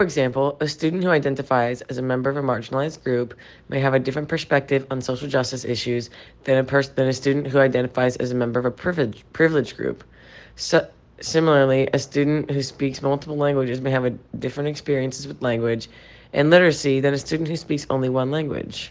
For example, a student who identifies as a member of a marginalized group may have a different perspective on social justice issues than a, pers- than a student who identifies as a member of a privilege, privileged group. So, similarly, a student who speaks multiple languages may have a different experiences with language and literacy than a student who speaks only one language.